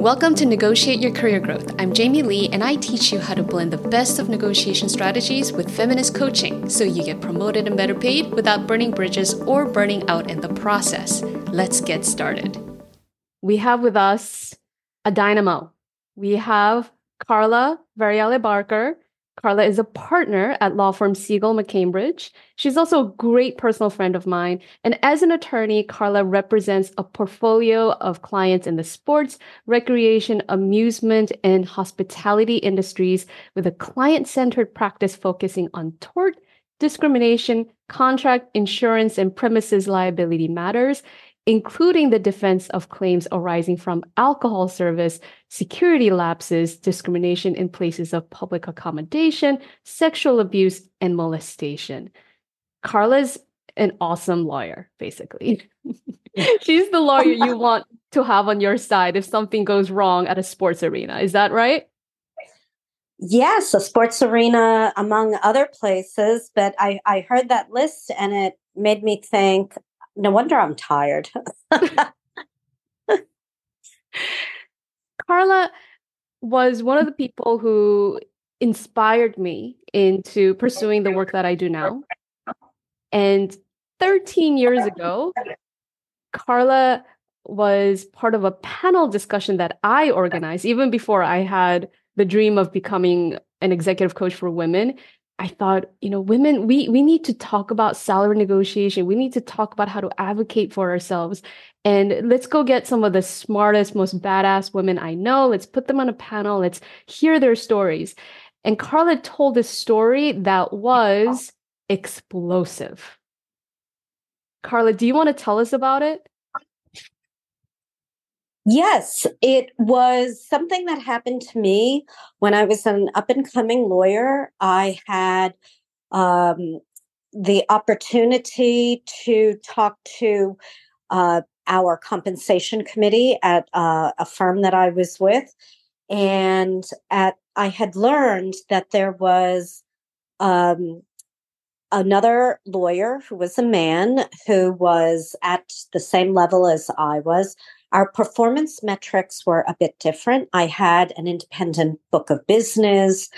Welcome to Negotiate Your Career Growth. I'm Jamie Lee, and I teach you how to blend the best of negotiation strategies with feminist coaching so you get promoted and better paid without burning bridges or burning out in the process. Let's get started. We have with us a dynamo. We have Carla Varriale Barker, Carla is a partner at law firm Segal McCambridge. She's also a great personal friend of mine. And as an attorney, Carla represents a portfolio of clients in the sports, recreation, amusement, and hospitality industries with a client centered practice focusing on tort, discrimination, contract, insurance, and premises liability matters, including the defense of claims arising from alcohol service, security lapses, discrimination in places of public accommodation, sexual abuse, and molestation. Carla's an awesome lawyer, basically. She's the lawyer you want to have on your side if something goes wrong at a sports arena. Is that right? Yes, a sports arena, among other places. But I, I heard that list and it made me think no wonder I'm tired. Carla was one of the people who inspired me into pursuing the work that I do now. And 13 years ago, Carla was part of a panel discussion that I organized even before I had the dream of becoming an executive coach for women. I thought, you know, women, we we need to talk about salary negotiation. We need to talk about how to advocate for ourselves. And let's go get some of the smartest, most badass women I know. Let's put them on a panel. Let's hear their stories. And Carla told a story that was explosive. Carla, do you want to tell us about it? Yes, it was something that happened to me when I was an up and coming lawyer. I had um, the opportunity to talk to uh, our compensation committee at uh, a firm that I was with. And at I had learned that there was um, another lawyer who was a man who was at the same level as I was our performance metrics were a bit different. I had an independent book of business.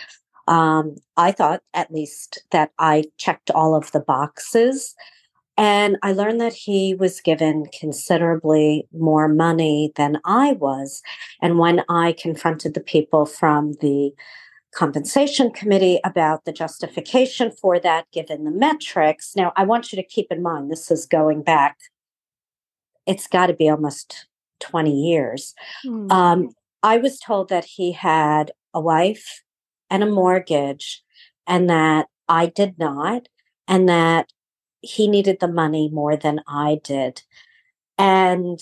Um, I thought, at least, that I checked all of the boxes. And I learned that he was given considerably more money than I was. And when I confronted the people from the compensation committee about the justification for that, given the metrics, now I want you to keep in mind this is going back, it's got to be almost 20 years. Mm. Um, I was told that he had a wife and a mortgage, and that I did not, and that he needed the money more than I did. And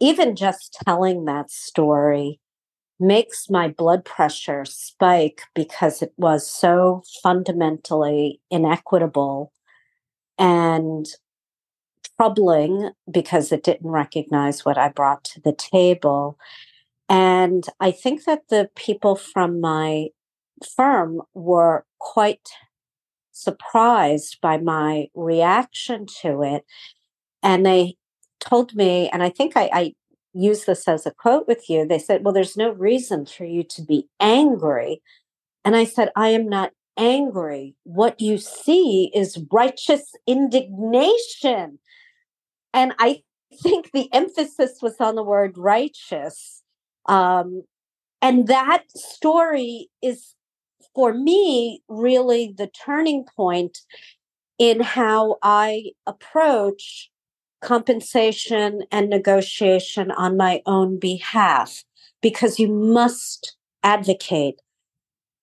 even just telling that story makes my blood pressure spike because it was so fundamentally inequitable and troubling because it didn't recognize what I brought to the table. And I think that the people from my firm were quite surprised by my reaction to it. And they told me, and I think I, I use this as a quote with you. They said, Well, there's no reason for you to be angry. And I said, I am not angry. What you see is righteous indignation. And I think the emphasis was on the word righteous. Um, and that story is, for me, really the turning point in how I approach compensation and negotiation on my own behalf, because you must advocate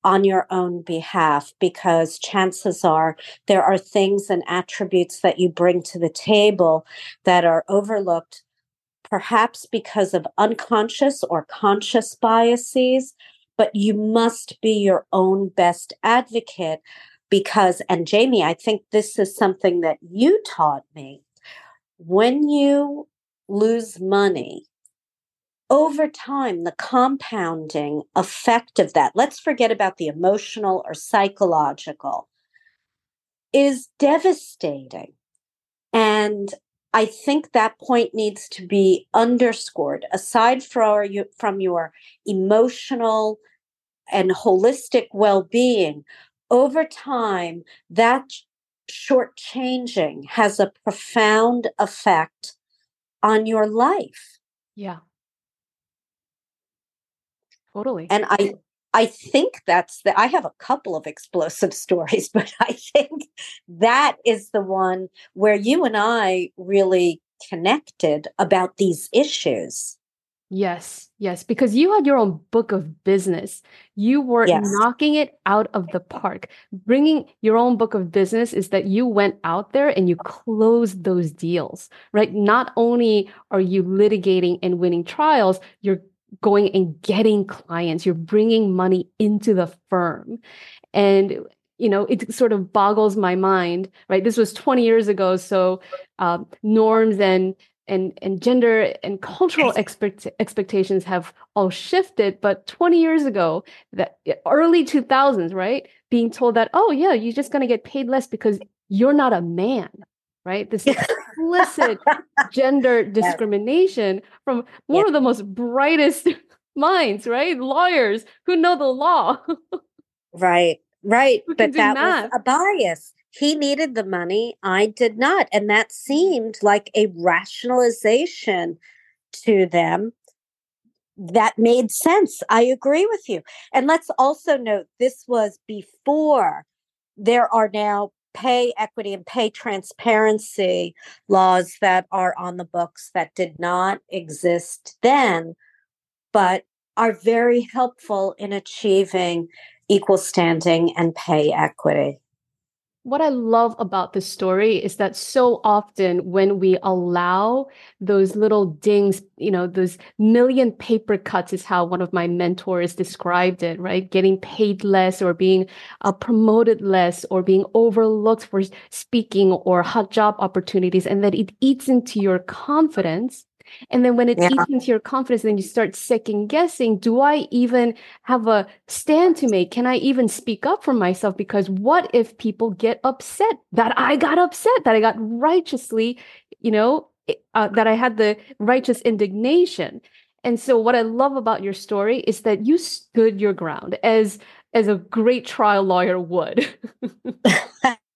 on your own behalf because chances are there are things and attributes that you bring to the table that are overlooked, perhaps because of unconscious or conscious biases. But you must be your own best advocate because, and Jamie, I think this is something that you taught me. When you lose money, over time, the compounding effect of that, let's forget about the emotional or psychological, is devastating. And I think that point needs to be underscored. Aside from your, emotional and holistic well being, over time, that shortchanging has a profound effect on your life. Yeah. Totally. And I I think that's the I have a couple of explosive stories, but I think that is the one where you and I really connected about these issues. Yes, yes, because you had your own book of business. You were yes. knocking it out of the park. Bringing your own book of business is that you went out there and you closed those deals, right? Not only are you litigating and winning trials, you're going and getting clients, you're bringing money into the firm. And you know, it sort of boggles my mind, right? This was 20 years ago. So um, norms and and and gender and cultural expect, expectations have all shifted but 20 years ago that early 2000s right being told that oh yeah you're just going to get paid less because you're not a man right? This explicit gender discrimination from one yeah. of the most brightest minds, right? Lawyers who know the law. right, right. But that math. was a bias. He needed the money, I did not. And that seemed like a rationalization to them that made sense. I agree with you. And let's also note this was before there are now pay equity and pay transparency laws that are on the books that did not exist then, but are very helpful in achieving equal standing and pay equity what I love about this story is that so often when we allow those little dings, you know, those million paper cuts is how one of my mentors described it, right? Getting paid less or being uh, promoted less or being overlooked for speaking or hot job opportunities, and that it eats into your confidence and then when it yeah. eats into your confidence, then you start second guessing, do I even have a stand to make? Can I even speak up for myself? Because what if people get upset that I got upset, that I got righteously, you know, uh, that I had the righteous indignation. And so what I love about your story is that you stood your ground as as a great trial lawyer would.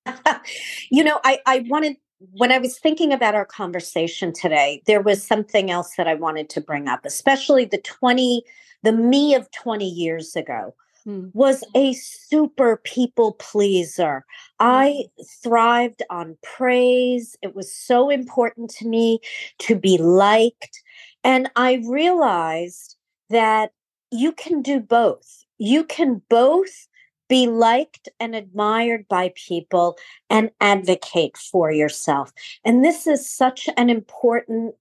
you know, I I wanted when I was thinking about our conversation today, there was something else that I wanted to bring up, especially the 20, the me of 20 years ago hmm. was a super people pleaser. I hmm. thrived on praise. It was so important to me to be liked. And I realized that you can do both. You can both be liked and admired by people and advocate for yourself. And this is such an important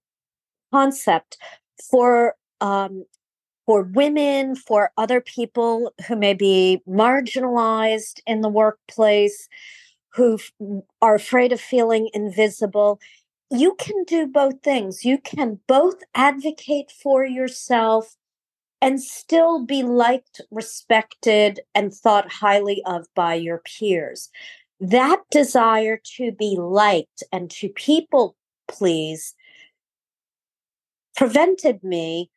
concept for um, for women, for other people who may be marginalized in the workplace, who are afraid of feeling invisible. You can do both things. You can both advocate for yourself and still be liked, respected, and thought highly of by your peers. That desire to be liked and to people please prevented me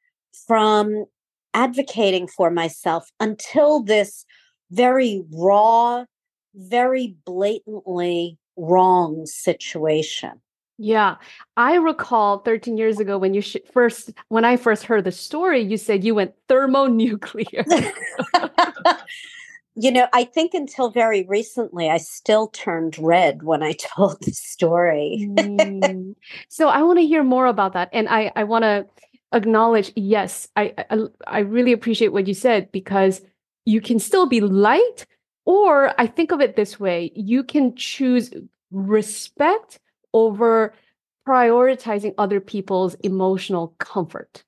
from advocating for myself until this very raw, very blatantly wrong situation. Yeah, I recall 13 years ago when you sh- first, when I first heard the story, you said you went thermonuclear. you know, I think until very recently, I still turned red when I told the story. mm. So I want to hear more about that, and I I want to acknowledge. Yes, I, I I really appreciate what you said because you can still be light, or I think of it this way: you can choose respect over prioritizing other people's emotional comfort.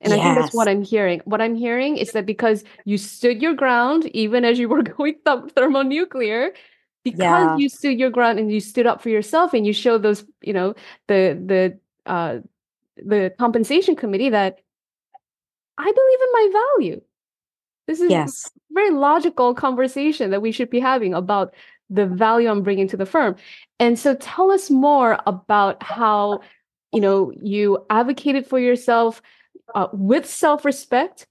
And yes. I think that's what I'm hearing. What I'm hearing is that because you stood your ground, even as you were going th- thermonuclear, because yeah. you stood your ground and you stood up for yourself and you showed those, you know, the the uh the compensation committee that I believe in my value. This is yes. a very logical conversation that we should be having about the value I'm bringing to the firm. And so tell us more about how, you know, you advocated for yourself uh, with self-respect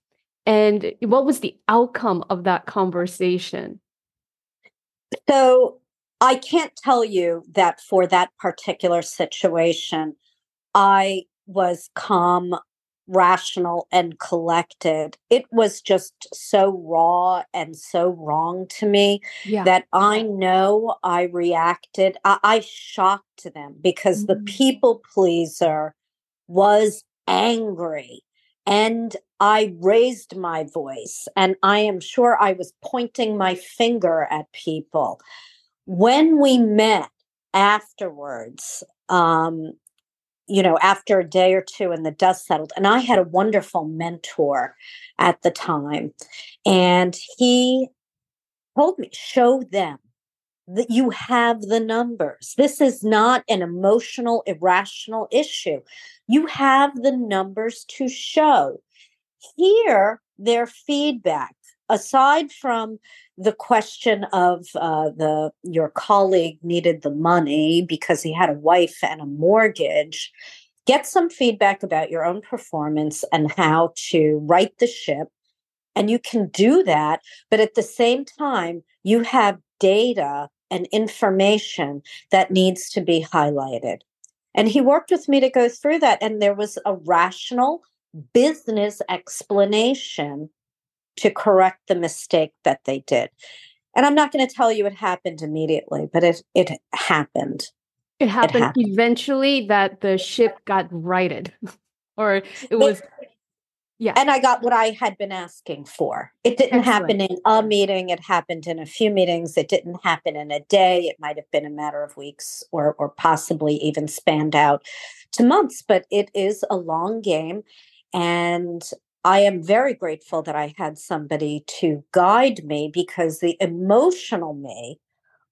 and what was the outcome of that conversation? So I can't tell you that for that particular situation, I was calm, rational, and collected. It was just so raw and so wrong to me yeah. that I know I reacted. I, I shocked them because mm-hmm. the people pleaser was angry. And I raised my voice, and I am sure I was pointing my finger at people. When we met afterwards, um, you know, after a day or two and the dust settled, and I had a wonderful mentor at the time, and he told me, show them that you have the numbers. This is not an emotional, irrational issue. You have the numbers to show. Hear their feedback. Aside from the question of uh, the your colleague needed the money because he had a wife and a mortgage, get some feedback about your own performance and how to right the ship. And you can do that, but at the same time, you have data and information that needs to be highlighted. And he worked with me to go through that. And there was a rational business explanation to correct the mistake that they did. And I'm not going to tell you it happened immediately, but it it happened. It happened, it happened. eventually that the ship got righted. or it was yeah. And I got what I had been asking for. It didn't Excellent. happen in a meeting. It happened in a few meetings. It didn't happen in a day. It might have been a matter of weeks or or possibly even spanned out to months, but it is a long game. And I am very grateful that I had somebody to guide me because the emotional me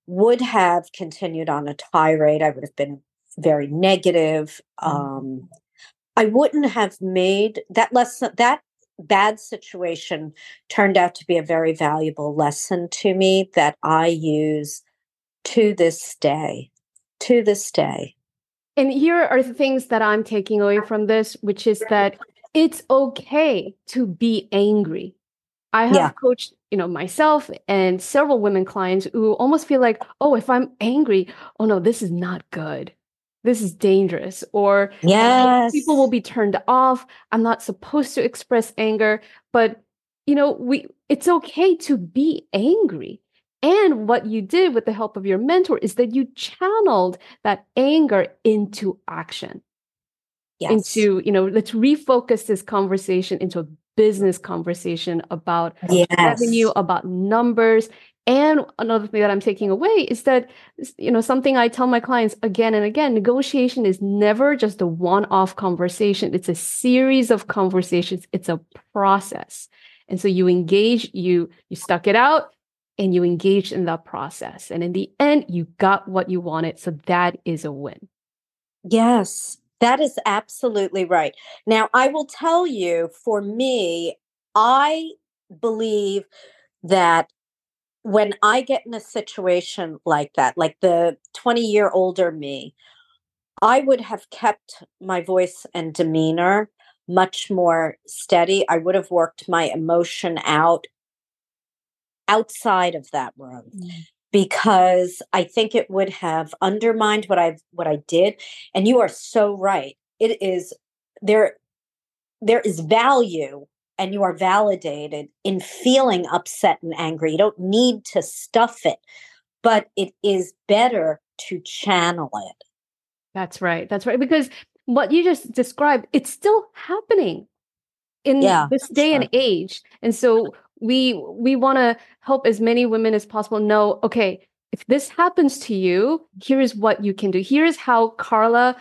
would have continued on a tirade. I would have been very negative. Mm. Um, I wouldn't have made that lesson, that bad situation turned out to be a very valuable lesson to me that I use to this day. To this day. And here are the things that I'm taking away from this, which is that it's okay to be angry. I have yeah. coached, you know, myself and several women clients who almost feel like, oh, if I'm angry, oh no, this is not good. This is dangerous or yes people will be turned off. I'm not supposed to express anger. But you know we it's okay to be angry. And what you did with the help of your mentor is that you channeled that anger into action yes. into you know let's refocus this conversation into a business conversation about yes. revenue about numbers and another thing that I'm taking away is that, you know, something I tell my clients again and again negotiation is never just a one off conversation, it's a series of conversations, it's a process. And so you engage, you you stuck it out and you engaged in that process. And in the end, you got what you wanted. So that is a win. Yes, that is absolutely right. Now, I will tell you for me, I believe that when I get in a situation like that, like the 20 year older me, I would have kept my voice and demeanor much more steady. I would have worked my emotion out outside of that room. Mm. Because I think it would have undermined what I what I did. And you are so right. It is there there is value and you are validated in feeling upset and angry. You don't need to stuff it, but it is better to channel it. That's right. That's right. Because what you just described, it's still happening in yeah, this day and age. And so we we want to help as many women as possible know, okay, if this happens to you, here's what you can do. Here's how Carla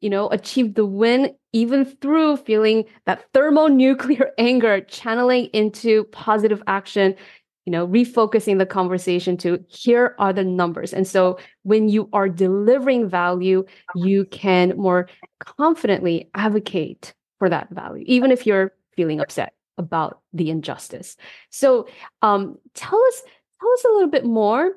you know, achieved the win even through feeling that thermonuclear anger, channeling into positive action, you know, refocusing the conversation to here are the numbers. And so when you are delivering value, you can more confidently advocate for that value, even if you're feeling upset about the injustice. So um, tell us, tell us a little bit more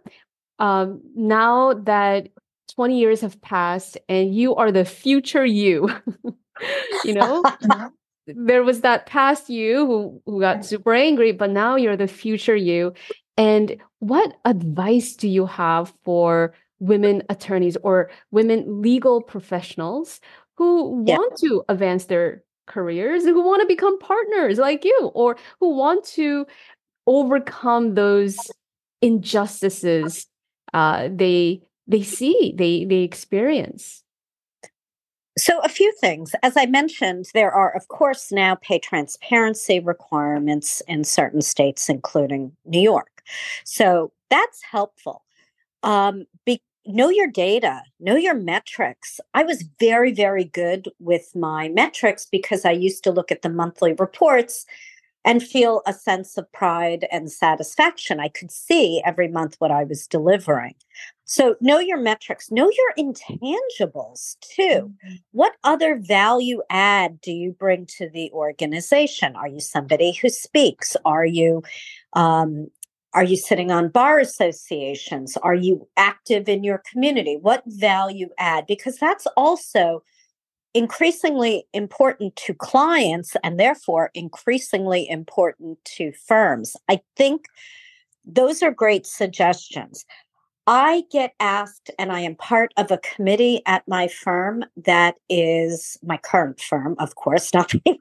um, now that 20 years have passed and you are the future you, you know, there was that past you who, who got super angry, but now you're the future you. And what advice do you have for women attorneys or women legal professionals who yeah. want to advance their careers, who want to become partners like you, or who want to overcome those injustices uh, they they see, they they experience? So, a few things. As I mentioned, there are, of course, now pay transparency requirements in certain states, including New York. So, that's helpful. Um, be, know your data, know your metrics. I was very, very good with my metrics because I used to look at the monthly reports and feel a sense of pride and satisfaction. I could see every month what I was delivering. So, know your metrics, know your intangibles too. Mm-hmm. What other value add do you bring to the organization? Are you somebody who speaks? Are you um, are you sitting on bar associations? Are you active in your community? What value add? Because that's also increasingly important to clients and therefore increasingly important to firms. I think those are great suggestions. I get asked, and I am part of a committee at my firm that is my current firm, of course, not the,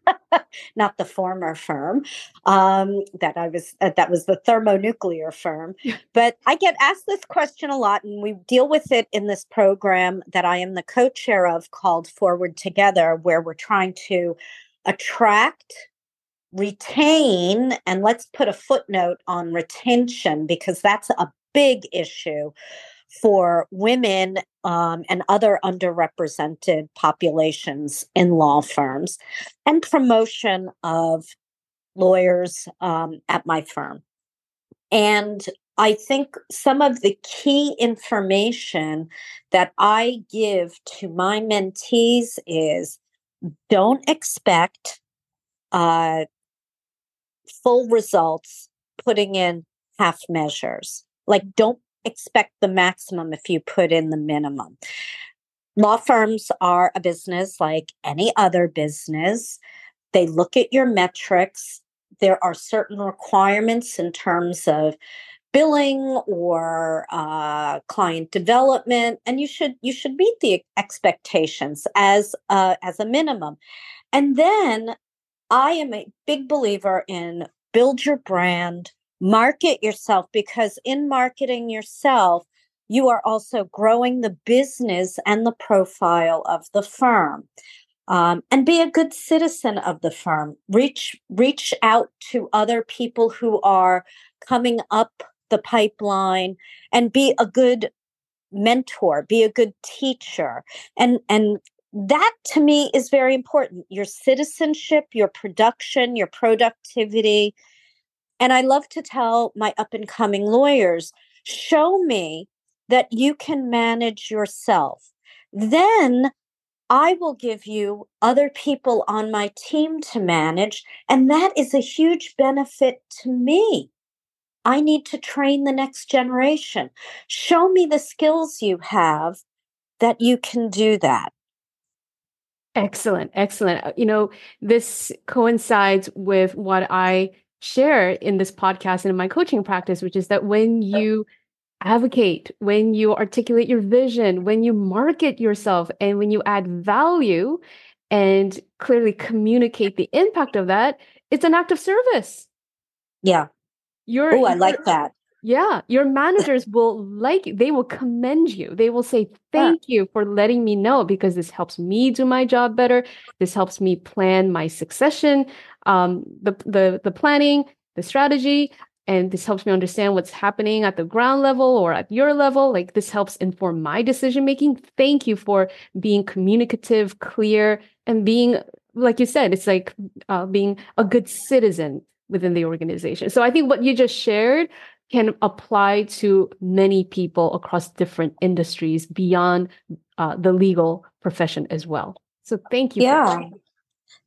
not the former firm um, that I was. Uh, that was the thermonuclear firm. But I get asked this question a lot, and we deal with it in this program that I am the co-chair of, called Forward Together, where we're trying to attract retain and let's put a footnote on retention because that's a big issue for women um, and other underrepresented populations in law firms and promotion of lawyers um, at my firm. And I think some of the key information that I give to my mentees is don't expect uh, full results putting in half measures. Like, don't expect the maximum if you put in the minimum. Law firms are a business like any other business. They look at your metrics. There are certain requirements in terms of billing or uh, client development, and you should you should meet the expectations as uh, as a minimum. And then I am a big believer in build your brand, market yourself because in marketing yourself, you are also growing the business and the profile of the firm. Um, and be a good citizen of the firm. Reach reach out to other people who are coming up the pipeline, and be a good mentor. Be a good teacher, and and that to me is very important. Your citizenship, your production, your productivity, and I love to tell my up and coming lawyers show me that you can manage yourself. Then I will give you other people on my team to manage. And that is a huge benefit to me. I need to train the next generation. Show me the skills you have that you can do that. Excellent, excellent. Uh, you know, this coincides with what I share in this podcast and in my coaching practice, which is that when you advocate, when you articulate your vision, when you market yourself, and when you add value and clearly communicate the impact of that, it's an act of service. Yeah. You're, oh, I like that. Yeah, your managers will like you. They will commend you. They will say, Thank yeah. you for letting me know because this helps me do my job better. This helps me plan my succession, um, the, the, the planning, the strategy. And this helps me understand what's happening at the ground level or at your level. Like this helps inform my decision making. Thank you for being communicative, clear, and being, like you said, it's like uh, being a good citizen within the organization. So I think what you just shared can apply to many people across different industries beyond uh, the legal profession as well. So thank you. Yeah.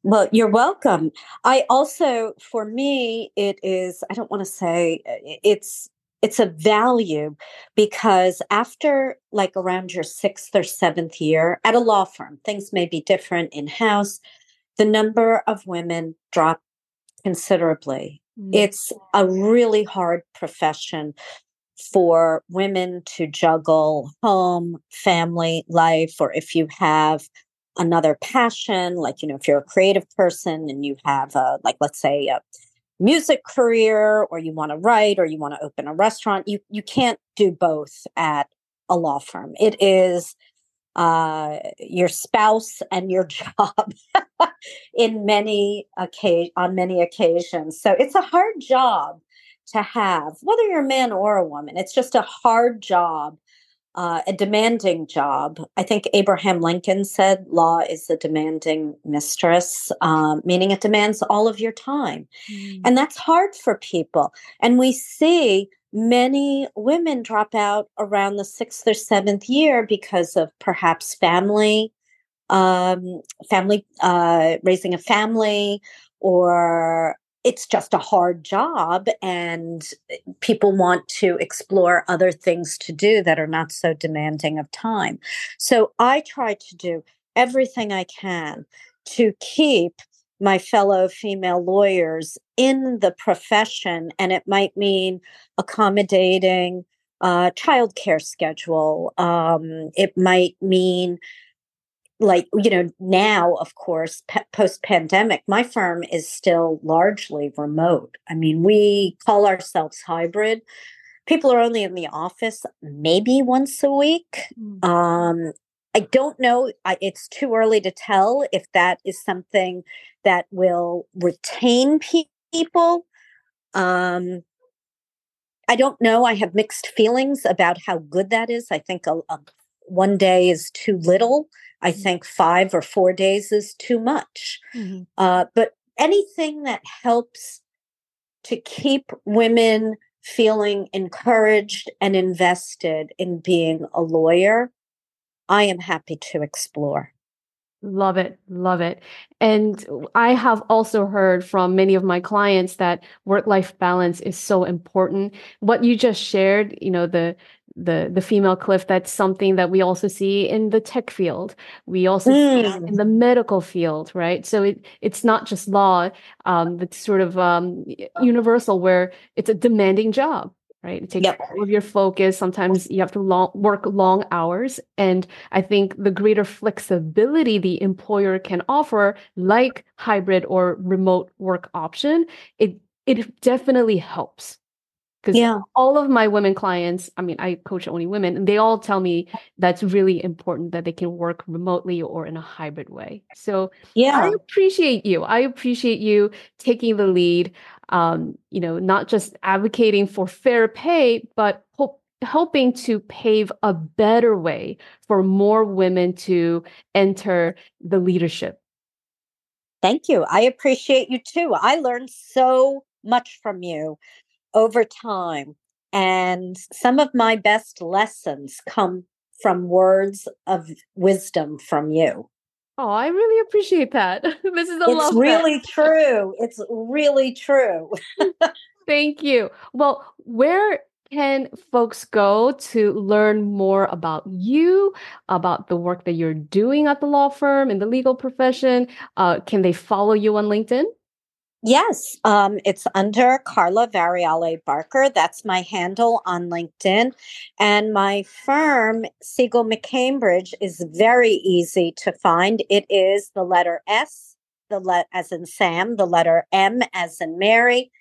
Well, you're welcome. I also, for me, it is, I don't want to say it's, it's a value because after like around your sixth or seventh year at a law firm, things may be different in house. The number of women drop considerably. Mm-hmm. It's a really hard profession for women to juggle home, family, life, or if you have another passion, like, you know, if you're a creative person and you have, a, like, let's say, a music career or you want to write or you want to open a restaurant you you can't do both at a law firm it is uh, your spouse and your job in many occasion on many occasions so it's a hard job to have whether you're a man or a woman it's just a hard job uh, a demanding job. I think Abraham Lincoln said law is a demanding mistress, um, meaning it demands all of your time. Mm. And that's hard for people. And we see many women drop out around the sixth or seventh year because of perhaps family, um, family, uh, raising a family, or it's just a hard job and people want to explore other things to do that are not so demanding of time. So I try to do everything I can to keep my fellow female lawyers in the profession. And it might mean accommodating a childcare schedule. Um, it might mean like you know now of course pe- post pandemic my firm is still largely remote i mean we call ourselves hybrid people are only in the office maybe once a week mm-hmm. um i don't know I, it's too early to tell if that is something that will retain pe- people um i don't know i have mixed feelings about how good that is i think a, a one day is too little I mm-hmm. think five or four days is too much. Mm-hmm. Uh, but anything that helps to keep women feeling encouraged and invested in being a lawyer, I am happy to explore. Love it. Love it. And I have also heard from many of my clients that work life balance is so important. What you just shared, you know, the the the female cliff that's something that we also see in the tech field we also mm. see in the medical field right so it it's not just law um it's sort of um universal where it's a demanding job right? It takes yep. all of your focus. Sometimes you have to long, work long hours. And I think the greater flexibility the employer can offer, like hybrid or remote work option, it it definitely helps. Because yeah. all of my women clients, I mean, I coach only women, and they all tell me that's really important that they can work remotely or in a hybrid way. So yeah, I appreciate you. I appreciate you taking the lead um, you know, not just advocating for fair pay, but hope, helping to pave a better way for more women to enter the leadership. Thank you. I appreciate you too. I learned so much from you over time. And some of my best lessons come from words of wisdom from you. Oh, I really appreciate that. this is a lovely. It's really true. It's really true. Thank you. Well, where can folks go to learn more about you, about the work that you're doing at the law firm in the legal profession? Uh, can they follow you on LinkedIn? Yes, um, it's under Carla Varriale Barker. That's my handle on LinkedIn. And my firm, Segal McCambridge, is very easy to find. It is the letter S, the let as in Sam, the letter M as in Mary,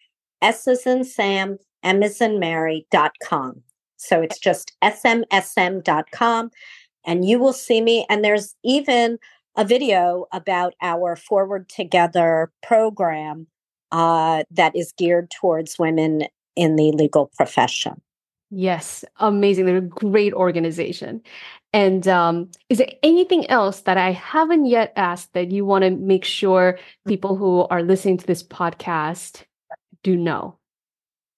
S as in Sam, M as in Mary dot com. So it's just smsm.com and you will see me. And there's even a video about our Forward Together program uh, that is geared towards women in the legal profession. Yes, amazing. They're a great organization. And um, is there anything else that I haven't yet asked that you want to make sure people who are listening to this podcast do know?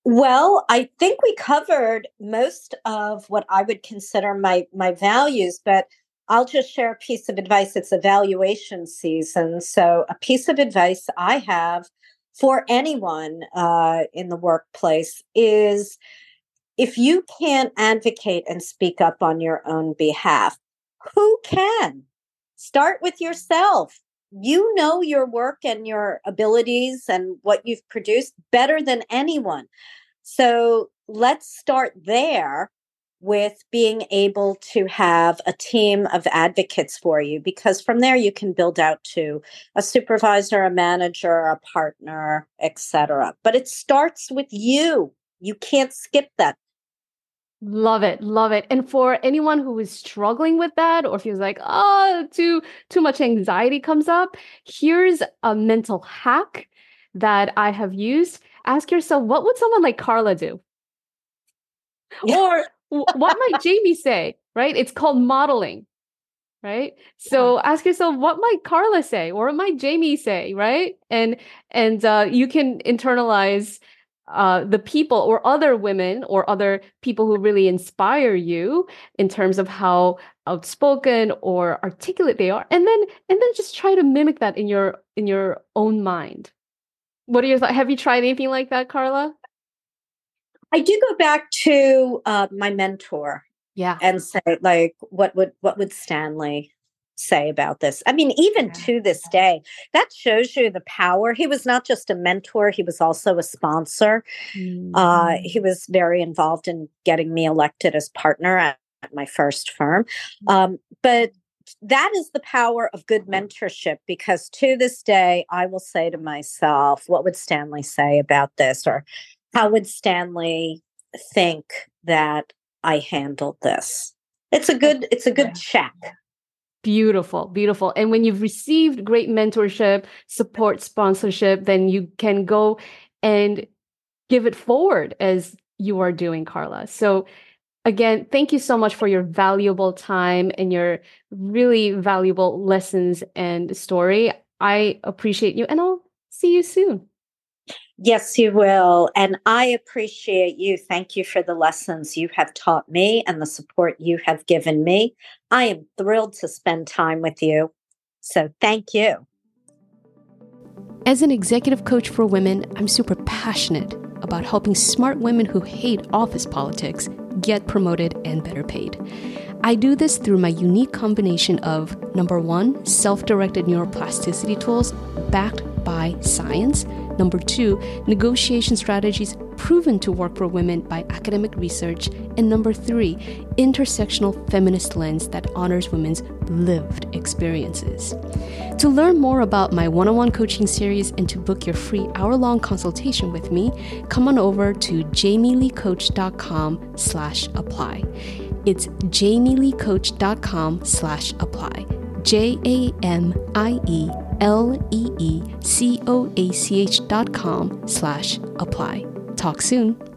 Well, I think we covered most of what I would consider my my values, but I'll just share a piece of advice. It's evaluation season. So, a piece of advice I have for anyone uh, in the workplace is if you can't advocate and speak up on your own behalf, who can? Start with yourself. You know your work and your abilities and what you've produced better than anyone. So let's start there with being able to have a team of advocates for you because from there you can build out to a supervisor a manager a partner etc but it starts with you you can't skip that Love it, love it. And for anyone who is struggling with that or feels like, oh, too too much anxiety comes up, here's a mental hack that I have used. Ask yourself, what would someone like Carla do? or what might Jamie say? Right? It's called modeling. Right. So ask yourself, what might Carla say, or what might Jamie say? Right. And and uh, you can internalize uh, the people or other women or other people who really inspire you in terms of how outspoken or articulate they are and then and then just try to mimic that in your in your own mind what are your thoughts have you tried anything like that carla i do go back to uh, my mentor yeah and say like what would what would stanley say about this. I mean, even to this day, that shows you the power. He was not just a mentor, he was also a sponsor. Mm-hmm. Uh, he was very involved in getting me elected as partner at, at my first firm. Mm. Um, but that is the power of good mentorship because to this day, I will say to myself, what would Stanley say about this? Or how would Stanley think that I handled this? It's a good, it's a good check. Beautiful, beautiful. And when you've received great mentorship, support, sponsorship, then you can go and give it forward as you are doing, Carla. So, again, thank you so much for your valuable time and your really valuable lessons and story. I appreciate you, and I'll see you soon. Yes, you will. And I appreciate you. Thank you for the lessons you have taught me and the support you have given me. I am thrilled to spend time with you. So thank you. As an executive coach for women, I'm super passionate about helping smart women who hate office politics get promoted and better paid. I do this through my unique combination of number one, self directed neuroplasticity tools backed by science Number two, negotiation strategies proven to work for women by academic research. And number three, intersectional feminist lens that honors women's lived experiences. To learn more about my one on one coaching series and to book your free hour long consultation with me, come on over to jamieleecoach.com slash apply. It's jamieleecoach.com slash apply. J A M I E L-E-E-C-O-A-C-H dot com slash apply. Talk soon.